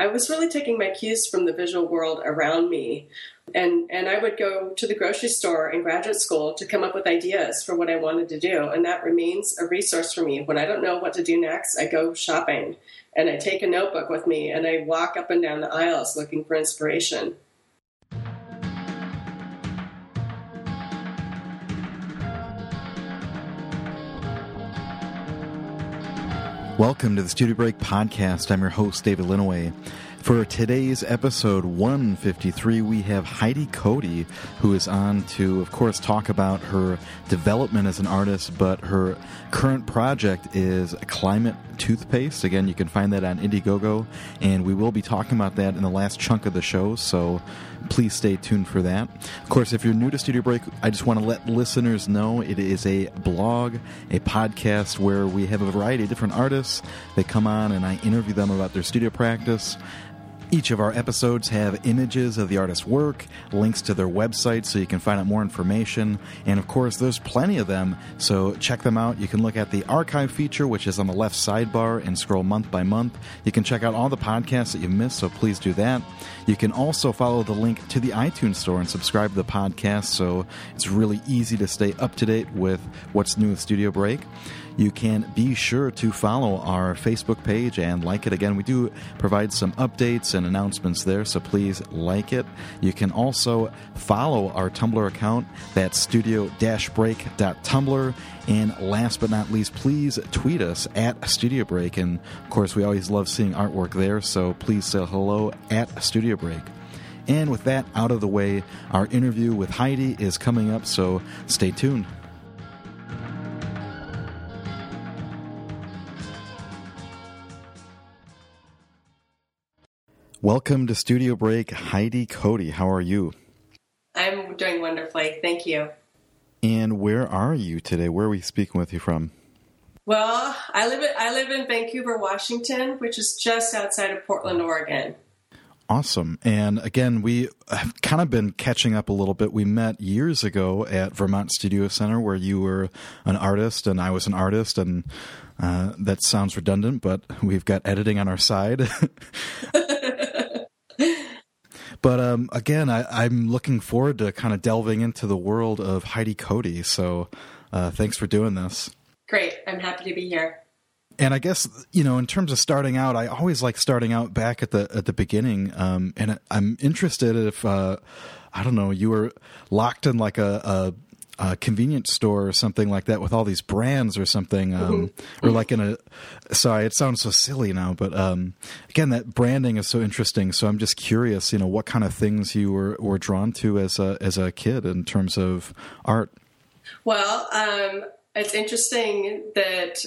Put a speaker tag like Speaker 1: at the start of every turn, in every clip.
Speaker 1: I was really taking my cues from the visual world around me. And, and I would go to the grocery store in graduate school to come up with ideas for what I wanted to do. And that remains a resource for me. When I don't know what to do next, I go shopping and I take a notebook with me and I walk up and down the aisles looking for inspiration.
Speaker 2: Welcome to the Studio Break podcast. I'm your host, David Linaway. For today's episode 153, we have Heidi Cody, who is on to, of course, talk about her development as an artist, but her current project is Climate Toothpaste. Again, you can find that on Indiegogo, and we will be talking about that in the last chunk of the show, so please stay tuned for that. Of course, if you're new to Studio Break, I just want to let listeners know it is a blog, a podcast where we have a variety of different artists. They come on and I interview them about their studio practice. Each of our episodes have images of the artist's work, links to their website so you can find out more information, and of course, there's plenty of them, so check them out. You can look at the archive feature, which is on the left sidebar, and scroll month by month. You can check out all the podcasts that you missed, so please do that. You can also follow the link to the iTunes store and subscribe to the podcast, so it's really easy to stay up to date with what's new with Studio Break. You can be sure to follow our Facebook page and like it. Again, we do provide some updates and announcements there, so please like it. You can also follow our Tumblr account, that's studio break.tumblr. And last but not least, please tweet us at Studio Break. And of course, we always love seeing artwork there, so please say hello at Studio Break. And with that out of the way, our interview with Heidi is coming up, so stay tuned. Welcome to Studio Break, Heidi Cody. How are you?
Speaker 1: I'm doing wonderfully. Thank you.
Speaker 2: And where are you today? Where are we speaking with you from?
Speaker 1: Well, I live in, I live in Vancouver, Washington, which is just outside of Portland, Oregon.
Speaker 2: Awesome. And again, we have kind of been catching up a little bit. We met years ago at Vermont Studio Center where you were an artist and I was an artist. And uh, that sounds redundant, but we've got editing on our side. But um, again, I, am looking forward to kind of delving into the world of Heidi Cody. So uh, thanks for doing this.
Speaker 1: Great. I'm happy to be here.
Speaker 2: And I guess you know, in terms of starting out, I always like starting out back at the at the beginning. Um, and I'm interested if uh, I don't know, you were locked in like a, a a convenience store or something like that with all these brands or something, um, mm-hmm. or like in a. Sorry, it sounds so silly now, but um, again, that branding is so interesting. So I'm just curious, you know, what kind of things you were were drawn to as a as a kid in terms of art.
Speaker 1: Well, um, it's interesting that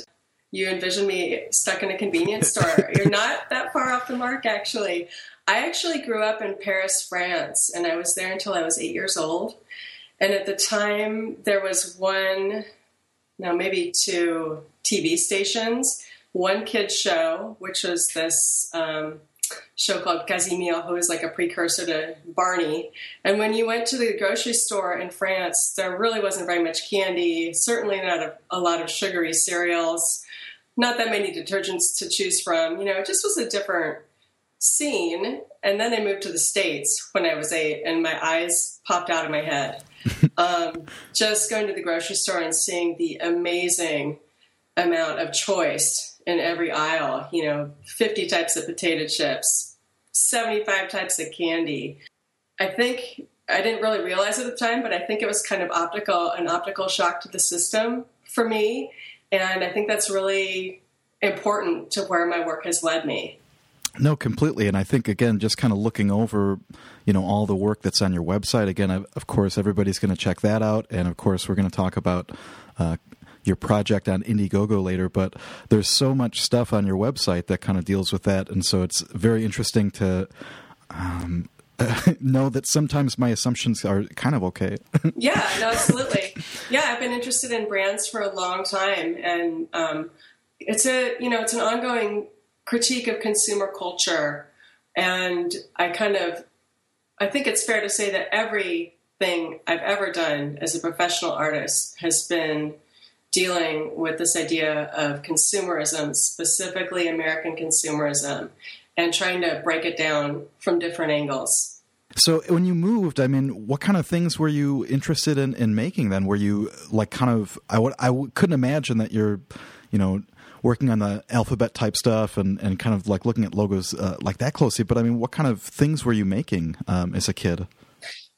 Speaker 1: you envision me stuck in a convenience store. You're not that far off the mark, actually. I actually grew up in Paris, France, and I was there until I was eight years old. And at the time, there was one, now maybe two TV stations, one kids show, which was this um, show called Casimir, who was like a precursor to Barney. And when you went to the grocery store in France, there really wasn't very much candy, certainly not a, a lot of sugary cereals, not that many detergents to choose from. You know, it just was a different scene. And then I moved to the States when I was eight, and my eyes popped out of my head um, just going to the grocery store and seeing the amazing amount of choice in every aisle. You know, 50 types of potato chips, 75 types of candy. I think I didn't really realize at the time, but I think it was kind of optical, an optical shock to the system for me. And I think that's really important to where my work has led me.
Speaker 2: No, completely. And I think, again, just kind of looking over, you know, all the work that's on your website. Again, of course, everybody's going to check that out. And of course, we're going to talk about uh, your project on Indiegogo later. But there's so much stuff on your website that kind of deals with that. And so it's very interesting to. Um, know that sometimes my assumptions are kind of okay.
Speaker 1: yeah, no, absolutely. Yeah, I've been interested in brands for a long time, and um, it's a you know it's an ongoing critique of consumer culture. And I kind of, I think it's fair to say that everything I've ever done as a professional artist has been dealing with this idea of consumerism, specifically American consumerism. And trying to break it down from different angles.
Speaker 2: So when you moved, I mean, what kind of things were you interested in, in making then? Were you like kind of, I would, I w- couldn't imagine that you're, you know, working on the alphabet type stuff and, and kind of like looking at logos uh, like that closely. But I mean, what kind of things were you making um, as a kid?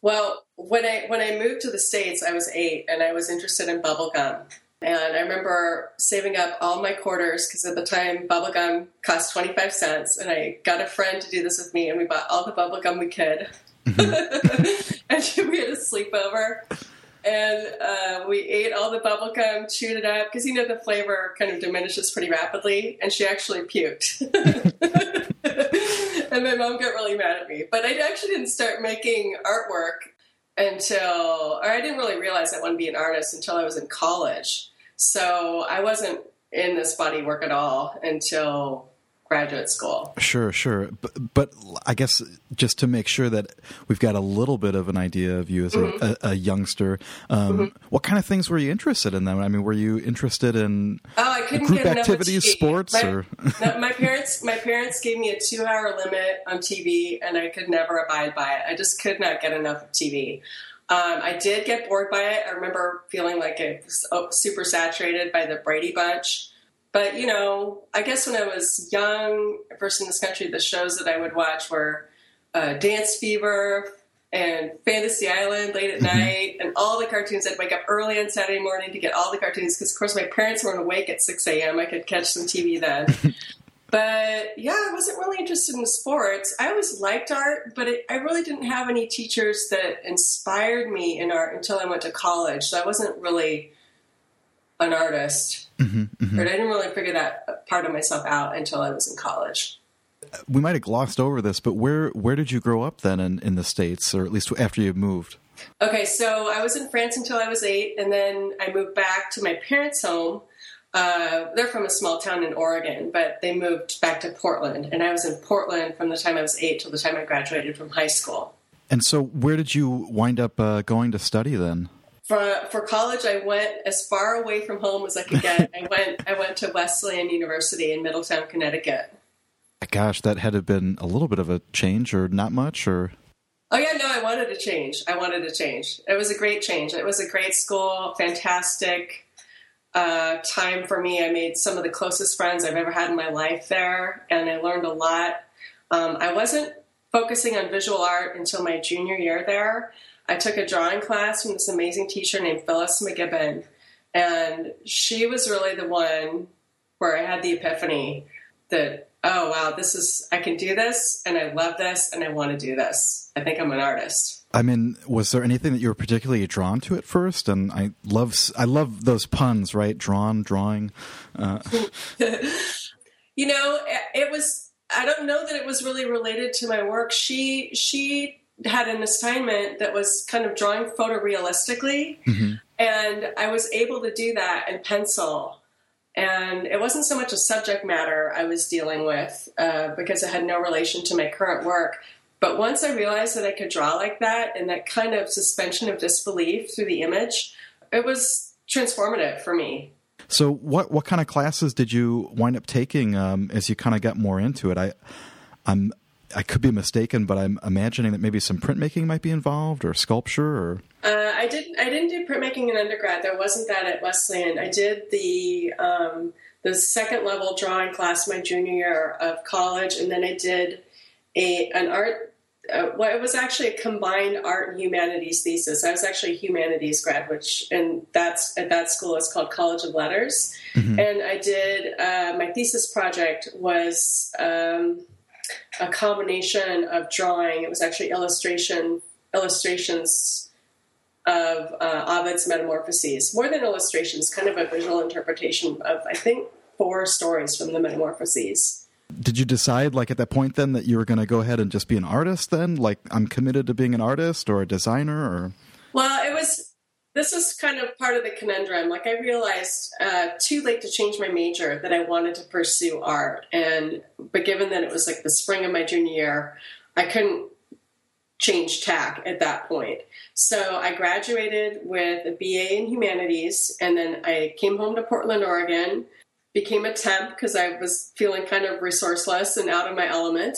Speaker 1: Well, when I when I moved to the states, I was eight, and I was interested in bubblegum. And I remember saving up all my quarters because at the time bubblegum cost 25 cents. And I got a friend to do this with me, and we bought all the bubblegum we could. Mm-hmm. and we had a sleepover. And uh, we ate all the bubblegum, chewed it up, because you know the flavor kind of diminishes pretty rapidly. And she actually puked. and my mom got really mad at me. But I actually didn't start making artwork until, or I didn't really realize I wanted to be an artist until I was in college. So I wasn't in this body work at all until graduate school.
Speaker 2: Sure, sure. But, but I guess just to make sure that we've got a little bit of an idea of you as mm-hmm. a, a, youngster, um, mm-hmm. what kind of things were you interested in then? I mean, were you interested in
Speaker 1: oh, I couldn't
Speaker 2: group activities, sports,
Speaker 1: my,
Speaker 2: or
Speaker 1: no, my parents? My parents gave me a two-hour limit on TV, and I could never abide by it. I just could not get enough of TV. Um, I did get bored by it. I remember feeling like it was oh, super saturated by the Brady Bunch. But, you know, I guess when I was young, first in this country, the shows that I would watch were uh, Dance Fever and Fantasy Island late at mm-hmm. night and all the cartoons. I'd wake up early on Saturday morning to get all the cartoons because, of course, my parents weren't awake at 6 a.m. I could catch some TV then. But yeah, I wasn't really interested in sports. I always liked art, but it, I really didn't have any teachers that inspired me in art until I went to college. So I wasn't really an artist. Mm-hmm, mm-hmm. But I didn't really figure that part of myself out until I was in college.
Speaker 2: We might have glossed over this, but where where did you grow up then in, in the states, or at least after you moved?
Speaker 1: Okay, so I was in France until I was eight, and then I moved back to my parents' home uh, they're from a small town in Oregon, but they moved back to Portland. And I was in Portland from the time I was eight till the time I graduated from high school.
Speaker 2: And so, where did you wind up uh, going to study then?
Speaker 1: For, for college, I went as far away from home as I could get. I went I went to Wesleyan University in Middletown, Connecticut.
Speaker 2: Gosh, that had to have been a little bit of a change, or not much, or.
Speaker 1: Oh yeah, no, I wanted to change. I wanted to change. It was a great change. It was a great school, fantastic uh, time for me. I made some of the closest friends I've ever had in my life there, and I learned a lot. Um, I wasn't focusing on visual art until my junior year there. I took a drawing class from this amazing teacher named Phyllis McGibbon, and she was really the one where I had the epiphany that, oh, wow, this is, I can do this, and I love this, and I want to do this. I think I'm an artist.
Speaker 2: I mean, was there anything that you were particularly drawn to at first? And I love, I love those puns, right? Drawn, drawing. Uh.
Speaker 1: you know, it was. I don't know that it was really related to my work. She she had an assignment that was kind of drawing photorealistically, mm-hmm. and I was able to do that in pencil. And it wasn't so much a subject matter I was dealing with uh, because it had no relation to my current work but once I realized that I could draw like that and that kind of suspension of disbelief through the image, it was transformative for me.
Speaker 2: So, what what kind of classes did you wind up taking um, as you kind of got more into it? I, I'm I could be mistaken, but I'm imagining that maybe some printmaking might be involved, or sculpture, or.
Speaker 1: Uh, I didn't. I didn't do printmaking in undergrad. There wasn't that at Wesleyan. I did the um, the second level drawing class my junior year of college, and then I did a an art uh, well, it was actually a combined art and humanities thesis. I was actually a humanities grad, which and that's at that school is called College of Letters. Mm-hmm. And I did uh, my thesis project was um, a combination of drawing. It was actually illustration illustrations of uh, Ovid's Metamorphoses, more than illustrations, kind of a visual interpretation of I think four stories from the Metamorphoses
Speaker 2: did you decide like at that point then that you were going to go ahead and just be an artist then? Like i'm committed to being an artist or a designer or?
Speaker 1: Well it was this is kind of part of the conundrum. Like i realized uh, too late to change my major that i wanted to pursue art. And but given that it was like the spring of my junior year i couldn't change tack at that point. So i graduated with a ba in humanities and then i came home to portland oregon became a temp because I was feeling kind of resourceless and out of my element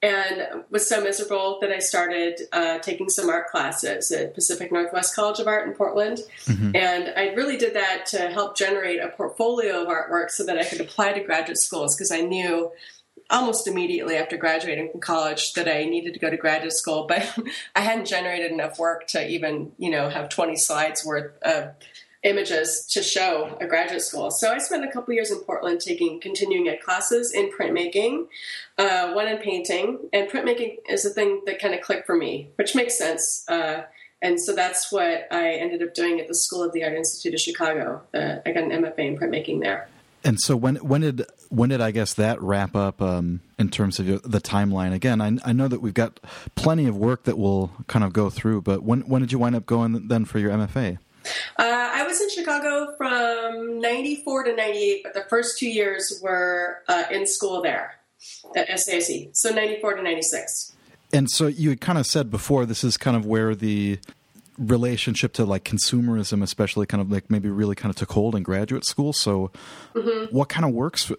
Speaker 1: and was so miserable that I started uh, taking some art classes at Pacific Northwest College of Art in Portland. Mm-hmm. And I really did that to help generate a portfolio of artwork so that I could apply to graduate schools because I knew almost immediately after graduating from college that I needed to go to graduate school, but I hadn't generated enough work to even, you know, have 20 slides worth of images to show a graduate school. So I spent a couple years in Portland taking continuing ed classes in printmaking, uh, one in painting, and printmaking is a thing that kind of clicked for me, which makes sense. Uh, and so that's what I ended up doing at the School of the Art Institute of Chicago. Uh, I got an MFA in printmaking there.
Speaker 2: And so when when did when did I guess that wrap up um, in terms of the timeline? Again, I, I know that we've got plenty of work that we'll kind of go through, but when when did you wind up going then for your MFA?
Speaker 1: Uh, I was in Chicago from 94 to 98, but the first two years were uh, in school there at SAIC. So 94 to 96.
Speaker 2: And so you had kind of said before, this is kind of where the relationship to like consumerism, especially kind of like maybe really kind of took hold in graduate school. So mm-hmm. what kind of works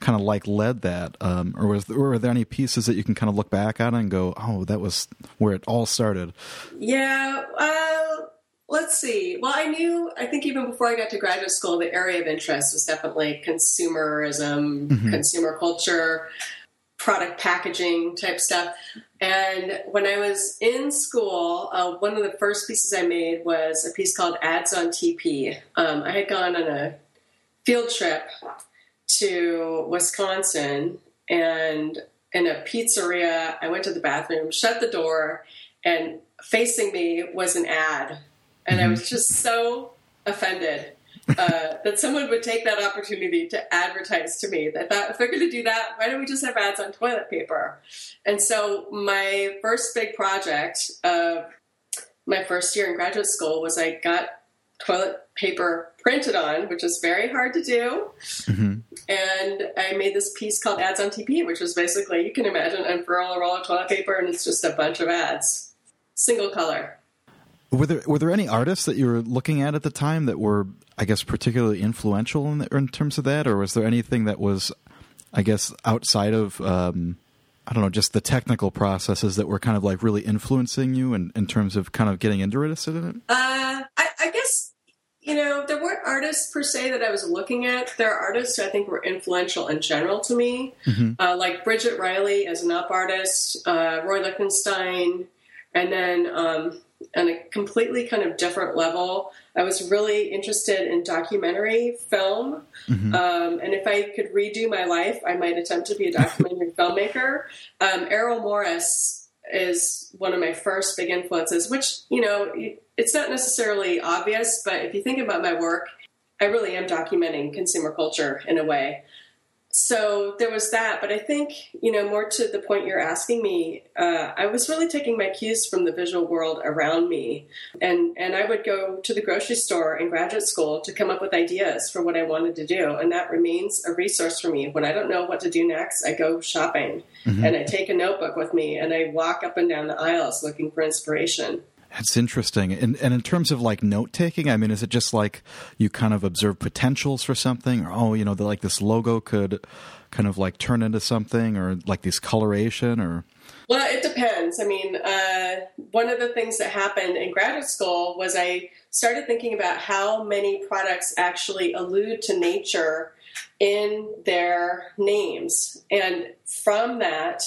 Speaker 2: kind of like led that? Um, or, was, or were there any pieces that you can kind of look back at and go, oh, that was where it all started?
Speaker 1: Yeah. Uh, Let's see. Well, I knew, I think even before I got to graduate school, the area of interest was definitely consumerism, mm-hmm. consumer culture, product packaging type stuff. And when I was in school, uh, one of the first pieces I made was a piece called Ads on TP. Um, I had gone on a field trip to Wisconsin and in a pizzeria, I went to the bathroom, shut the door, and facing me was an ad and mm-hmm. I was just so offended uh, that someone would take that opportunity to advertise to me. I thought, if they're going to do that, why don't we just have ads on toilet paper? And so, my first big project of my first year in graduate school was I got toilet paper printed on, which is very hard to do. Mm-hmm. And I made this piece called Ads on TP, which was basically, you can imagine, unfurl a roll of toilet paper and it's just a bunch of ads, single color.
Speaker 2: Were there were there any artists that you were looking at at the time that were, I guess, particularly influential in, the, in terms of that, or was there anything that was, I guess, outside of, um, I don't know, just the technical processes that were kind of like really influencing you in, in terms of kind of getting interested in it?
Speaker 1: Uh, I, I guess you know, there weren't artists per se that I was looking at. There are artists I think were influential in general to me, mm-hmm. uh, like Bridget Riley as an op artist, uh, Roy Lichtenstein, and then um, on a completely kind of different level. I was really interested in documentary film, mm-hmm. um, and if I could redo my life, I might attempt to be a documentary filmmaker. Um, Errol Morris is one of my first big influences, which you know it's not necessarily obvious, but if you think about my work, I really am documenting consumer culture in a way so there was that but i think you know more to the point you're asking me uh, i was really taking my cues from the visual world around me. And and i would go to the grocery store in graduate school to come up with ideas for what i wanted to do. And that remains a resource for me. When i don't know what to do next i go shopping. Mm-hmm. and i take a notebook with me and i walk up and down the aisles looking for inspiration
Speaker 2: that's interesting. And and in terms of like note taking, I mean, is it just like you kind of observe potentials for something, or oh, you know, the, like this logo could kind of like turn into something, or like this coloration, or
Speaker 1: well, it depends. I mean, uh, one of the things that happened in graduate school was I started thinking about how many products actually allude to nature in their names, and from that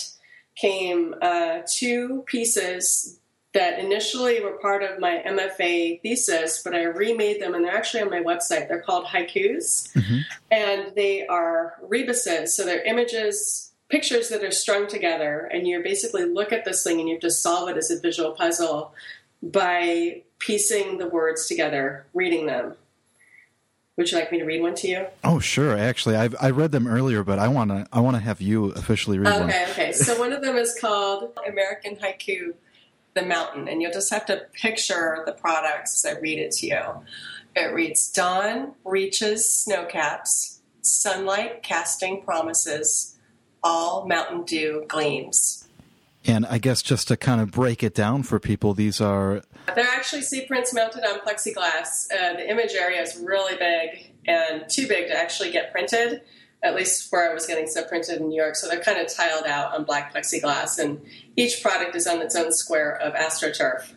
Speaker 1: came uh, two pieces that initially were part of my MFA thesis, but I remade them and they're actually on my website. They're called haikus, mm-hmm. and they are rebuses. So they're images, pictures that are strung together, and you basically look at this thing and you have to solve it as a visual puzzle by piecing the words together, reading them. Would you like me to read one to you?
Speaker 2: Oh, sure. Actually, I've I read them earlier, but I want to I want to have you officially read
Speaker 1: okay,
Speaker 2: one.
Speaker 1: Okay, okay. So one of them is called American Haiku the mountain, and you'll just have to picture the products as I read it to you. It reads Dawn reaches snow caps, sunlight casting promises, all Mountain Dew gleams.
Speaker 2: And I guess just to kind of break it down for people, these are.
Speaker 1: They're actually C prints mounted on plexiglass. Uh, the image area is really big and too big to actually get printed, at least where I was getting stuff printed in New York. So they're kind of tiled out on black plexiglass, and each product is on its own square of AstroTurf.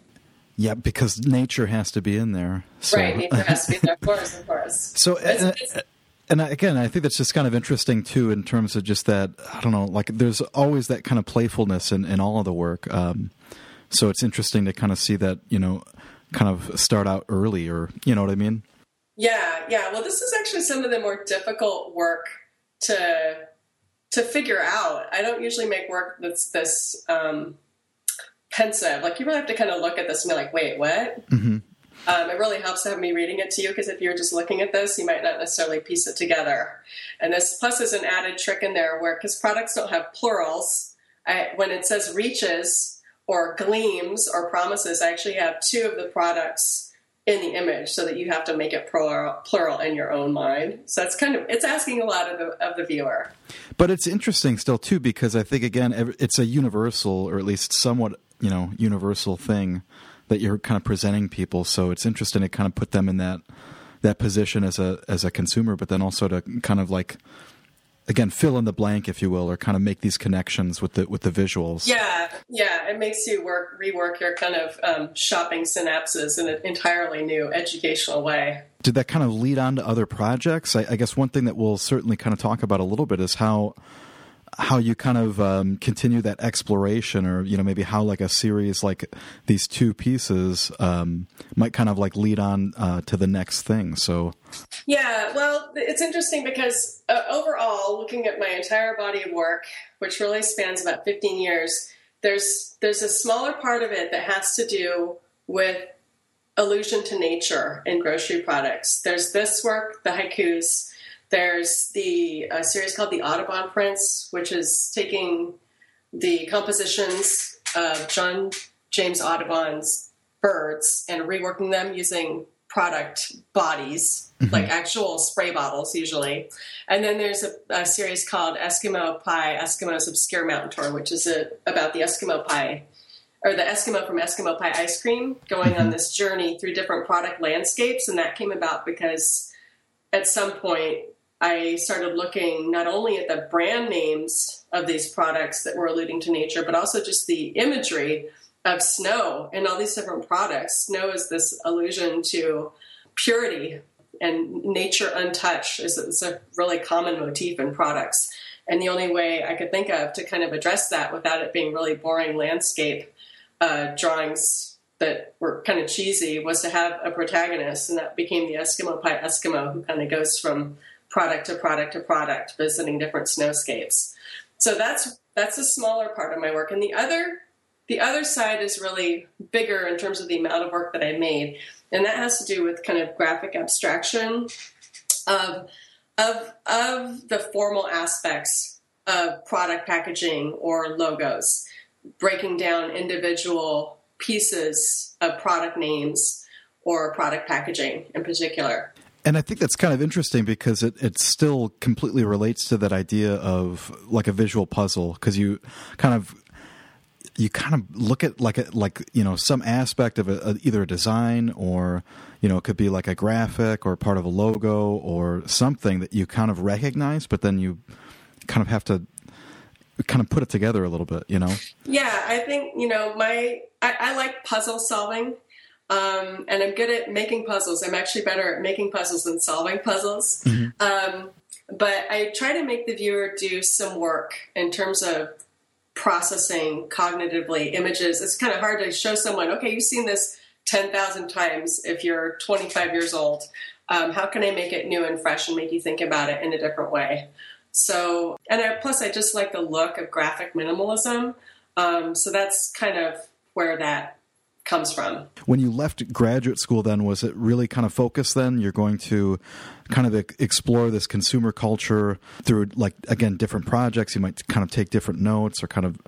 Speaker 2: Yeah, because nature has to be in there.
Speaker 1: So. Right, nature has to be there, of course, of course.
Speaker 2: So, it's, uh, it's, and again, I think that's just kind of interesting too, in terms of just that. I don't know, like there's always that kind of playfulness in, in all of the work. Um, so it's interesting to kind of see that, you know, kind of start out early, or you know what I mean?
Speaker 1: Yeah, yeah. Well, this is actually some of the more difficult work to to figure out. I don't usually make work that's this um, pensive. Like you really have to kind of look at this and be like, wait, what? Mm-hmm. Um, it really helps to have me reading it to you because if you're just looking at this, you might not necessarily piece it together. And this plus is an added trick in there where because products don't have plurals, I, when it says reaches or gleams or promises, I actually have two of the products in the image so that you have to make it plural, plural in your own mind. So it's kind of it's asking a lot of the of the viewer.
Speaker 2: But it's interesting still too because I think again it's a universal or at least somewhat you know universal thing that you're kind of presenting people. So it's interesting to kind of put them in that that position as a as a consumer, but then also to kind of like again fill in the blank, if you will, or kind of make these connections with the with the visuals.
Speaker 1: Yeah, yeah, it makes you work rework your kind of um, shopping synapses in an entirely new educational way.
Speaker 2: Did that kind of lead on to other projects? I, I guess one thing that we'll certainly kind of talk about a little bit is how how you kind of um, continue that exploration or you know maybe how like a series like these two pieces um, might kind of like lead on uh, to the next thing. So
Speaker 1: yeah well it's interesting because uh, overall looking at my entire body of work which really spans about 15 years there's there's a smaller part of it that has to do with allusion to nature in grocery products. There's this work the haikus there's the uh, series called The Audubon Prints, which is taking the compositions of John James Audubon's birds and reworking them using product bodies, mm-hmm. like actual spray bottles usually. And then there's a, a, series called Eskimo Pie, Eskimo's Obscure Mountain Tour, which is a, about the Eskimo pie or the Eskimo from Eskimo Pie Ice Cream going on mm-hmm. this journey through different product landscapes. And that came about because at some point I started looking not only at the brand names of these products that were alluding to nature, but also just the imagery of snow and all these different products. Snow is this allusion to purity and nature untouched is a really common motif in products. And the only way I could think of to kind of address that without it being really boring landscape uh, drawings that were kind of cheesy was to have a protagonist, and that became the Eskimo Pie Eskimo, who kind of goes from product to product to product, visiting different snowscapes. So that's that's a smaller part of my work, and the other the other side is really bigger in terms of the amount of work that I made, and that has to do with kind of graphic abstraction of of of the formal aspects of product packaging or logos, breaking down individual pieces of product names or product packaging in particular.
Speaker 2: And I think that's kind of interesting because it, it still completely relates to that idea of like a visual puzzle because you kind of you kind of look at like a, like you know some aspect of a, a, either a design or you know it could be like a graphic or part of a logo or something that you kind of recognize, but then you kind of have to kind of put it together a little bit, you know?
Speaker 1: Yeah, I think you know my I, I like puzzle solving um, and I'm good at making puzzles. I'm actually better at making puzzles than solving puzzles. Mm-hmm. Um, but I try to make the viewer do some work in terms of processing cognitively images. It's kind of hard to show someone, okay, you've seen this 10,000 times if you're 25 years old. Um, how can I make it new and fresh and make you think about it in a different way? So, and I, plus, I just like the look of graphic minimalism. Um, so that's kind of where that comes from.
Speaker 2: When you left graduate school, then was it really kind of focused? Then you're going to kind of explore this consumer culture through, like again, different projects. You might kind of take different notes or kind of,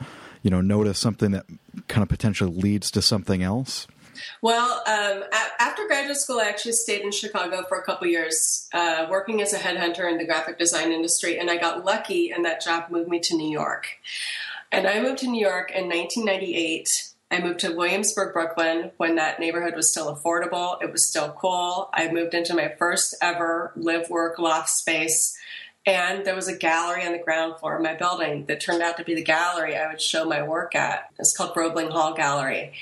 Speaker 2: you know, notice something that kind of potentially leads to something else.
Speaker 1: Well, um, after graduate school, I actually stayed in Chicago for a couple years, uh, working as a headhunter in the graphic design industry, and I got lucky, and that job moved me to New York. And I moved to New York in 1998. I moved to Williamsburg, Brooklyn when that neighborhood was still affordable. It was still cool. I moved into my first ever live work loft space. And there was a gallery on the ground floor of my building that turned out to be the gallery I would show my work at. It's called Roebling Hall Gallery.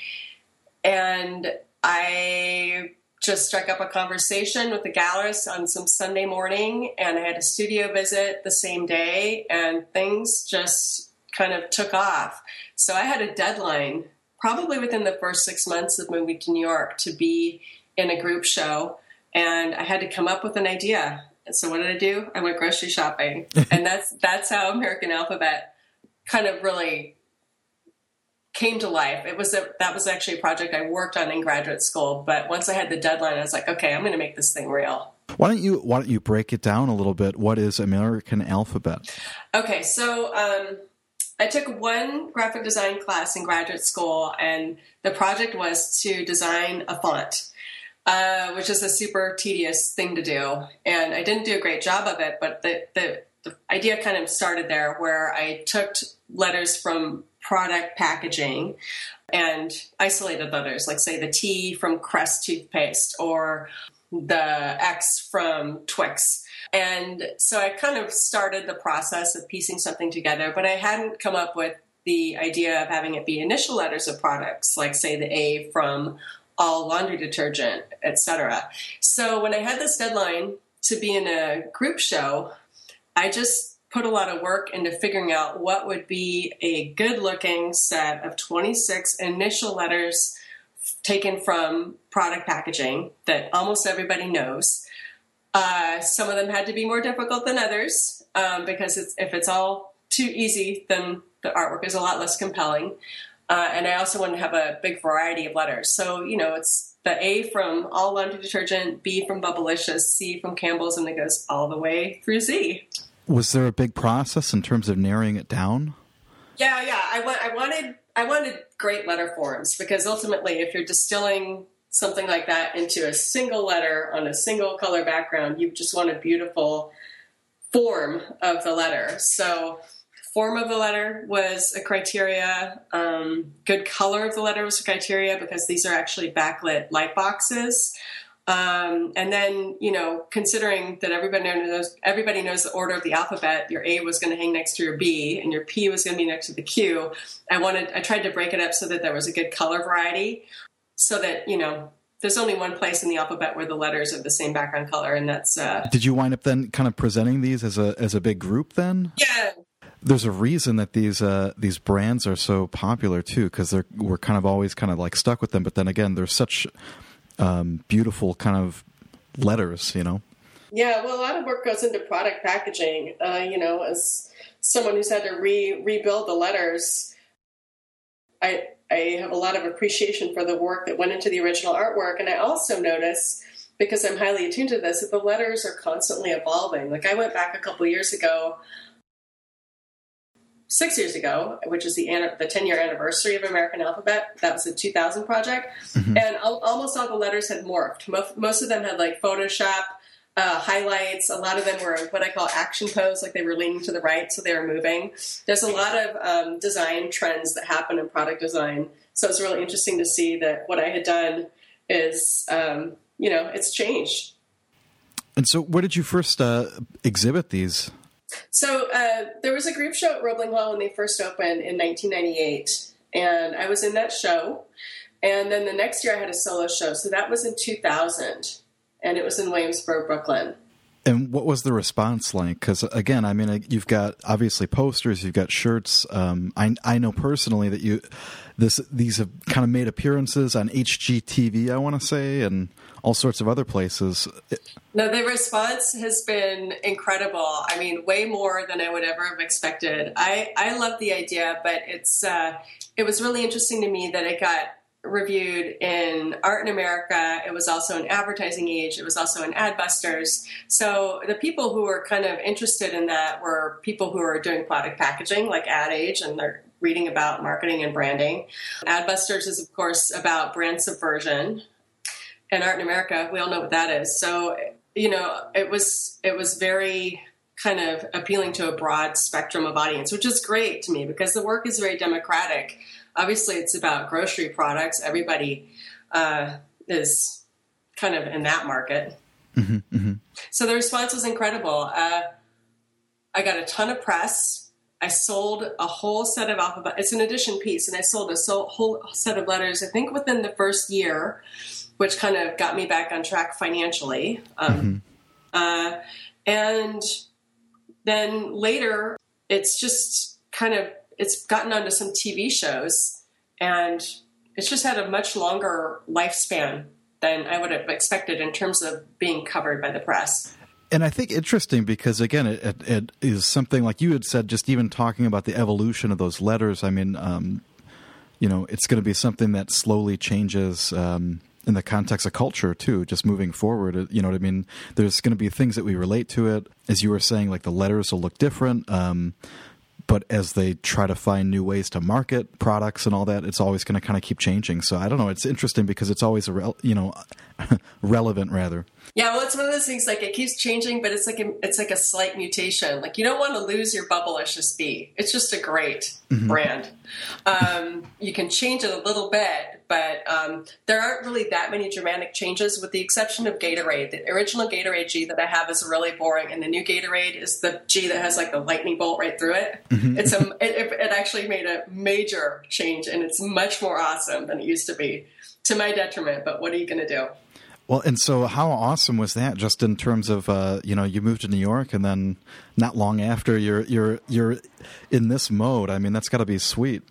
Speaker 1: And I just struck up a conversation with the gallerist on some Sunday morning, and I had a studio visit the same day, and things just kind of took off. So I had a deadline, probably within the first six months of moving to New York, to be in a group show, and I had to come up with an idea. And so what did I do? I went grocery shopping, and that's that's how American Alphabet kind of really came to life. It was a, that was actually a project I worked on in graduate school. But once I had the deadline, I was like, okay, I'm going to make this thing real.
Speaker 2: Why don't you Why don't you break it down a little bit? What is American Alphabet?
Speaker 1: Okay, so um, I took one graphic design class in graduate school, and the project was to design a font. Uh, which is a super tedious thing to do, and I didn't do a great job of it. But the, the the idea kind of started there, where I took letters from product packaging and isolated letters, like say the T from Crest toothpaste or the X from Twix. And so I kind of started the process of piecing something together, but I hadn't come up with the idea of having it be initial letters of products, like say the A from all laundry detergent, etc. So when I had this deadline to be in a group show, I just put a lot of work into figuring out what would be a good looking set of 26 initial letters taken from product packaging that almost everybody knows. Uh, some of them had to be more difficult than others um, because it's, if it's all too easy, then the artwork is a lot less compelling. Uh, and I also wanted to have a big variety of letters. So, you know, it's the A from all laundry detergent, B from Bubblicious, C from Campbell's, and it goes all the way through Z.
Speaker 2: Was there a big process in terms of narrowing it down?
Speaker 1: Yeah, yeah. I, want, I wanted I wanted great letter forms because ultimately, if you're distilling something like that into a single letter on a single color background, you just want a beautiful form of the letter. So, form of the letter was a criteria. Um, good color of the letter was a criteria because these are actually backlit light boxes. Um, and then, you know, considering that everybody knows everybody knows the order of the alphabet, your A was going to hang next to your B, and your P was going to be next to the Q. I wanted, I tried to break it up so that there was a good color variety, so that you know, there's only one place in the alphabet where the letters are the same background color, and that's. Uh,
Speaker 2: Did you wind up then kind of presenting these as a as a big group then?
Speaker 1: Yeah.
Speaker 2: There's a reason that these uh, these brands are so popular too, because they're we're kind of always kind of like stuck with them. But then again, there's such um, beautiful kind of letters, you know?
Speaker 1: Yeah, well, a lot of work goes into product packaging. Uh, you know, as someone who's had to re- rebuild the letters, I I have a lot of appreciation for the work that went into the original artwork, and I also notice because I'm highly attuned to this that the letters are constantly evolving. Like I went back a couple years ago six years ago, which is the the 10 year anniversary of American Alphabet. That was a 2000 project, mm-hmm. and al- almost all the letters had morphed. Most, most of them had like Photoshop uh, highlights. A lot of them were what I call action pose, like they were leaning to the right, so they were moving. There's a lot of um, design trends that happen in product design, so it's really interesting to see that what I had done is, um, you know, it's changed.
Speaker 2: And so, where did you first uh, exhibit these?
Speaker 1: So uh, there was a group show at Roebling Hall when they first opened in 1998, and I was in that show. And then the next year I had a solo show, so that was in 2000, and it was in Williamsburg, Brooklyn.
Speaker 2: And what was the response like? Because again, I mean, you've got obviously posters, you've got shirts. Um, I I know personally that you this these have kind of made appearances on HGTV, I want to say, and all sorts of other places.
Speaker 1: No, the response has been incredible. I mean, way more than I would ever have expected. I, I love the idea, but it's uh, it was really interesting to me that it got reviewed in Art in America. It was also in Advertising Age. It was also in Adbusters. So the people who were kind of interested in that were people who are doing product packaging, like Ad Age, and they're reading about marketing and branding. Adbusters is, of course, about brand subversion and art in America, we all know what that is. So, you know, it was it was very kind of appealing to a broad spectrum of audience, which is great to me because the work is very democratic. Obviously, it's about grocery products. Everybody uh, is kind of in that market. Mm-hmm, mm-hmm. So the response was incredible. Uh, I got a ton of press. I sold a whole set of alphabet. It's an edition piece, and I sold a so, whole set of letters. I think within the first year, which kind of got me back on track financially. Um, mm-hmm. uh, and then later, it's just kind of it's gotten onto some TV shows, and it's just had a much longer lifespan than I would have expected in terms of being covered by the press.
Speaker 2: And I think interesting because again, it, it, it is something like you had said. Just even talking about the evolution of those letters. I mean, um, you know, it's going to be something that slowly changes um, in the context of culture too. Just moving forward, you know what I mean. There's going to be things that we relate to it, as you were saying. Like the letters will look different. Um, but as they try to find new ways to market products and all that, it's always going to kind of keep changing. So I don't know. It's interesting because it's always a re- you know relevant rather.
Speaker 1: Yeah, well, it's one of those things like it keeps changing, but it's like a, it's like a slight mutation. Like you don't want to lose your bubblicious bee. It's just a great mm-hmm. brand. Um, you can change it a little bit, but um, there aren't really that many dramatic changes, with the exception of Gatorade. The original Gatorade G that I have is really boring, and the new Gatorade is the G that has like the lightning bolt right through it. Mm-hmm. It's a it, it actually made a major change, and it's much more awesome than it used to be. To my detriment, but what are you going to do?
Speaker 2: Well, and so how awesome was that? Just in terms of uh, you know, you moved to New York, and then not long after, you're you're you're in this mode. I mean, that's got to be sweet.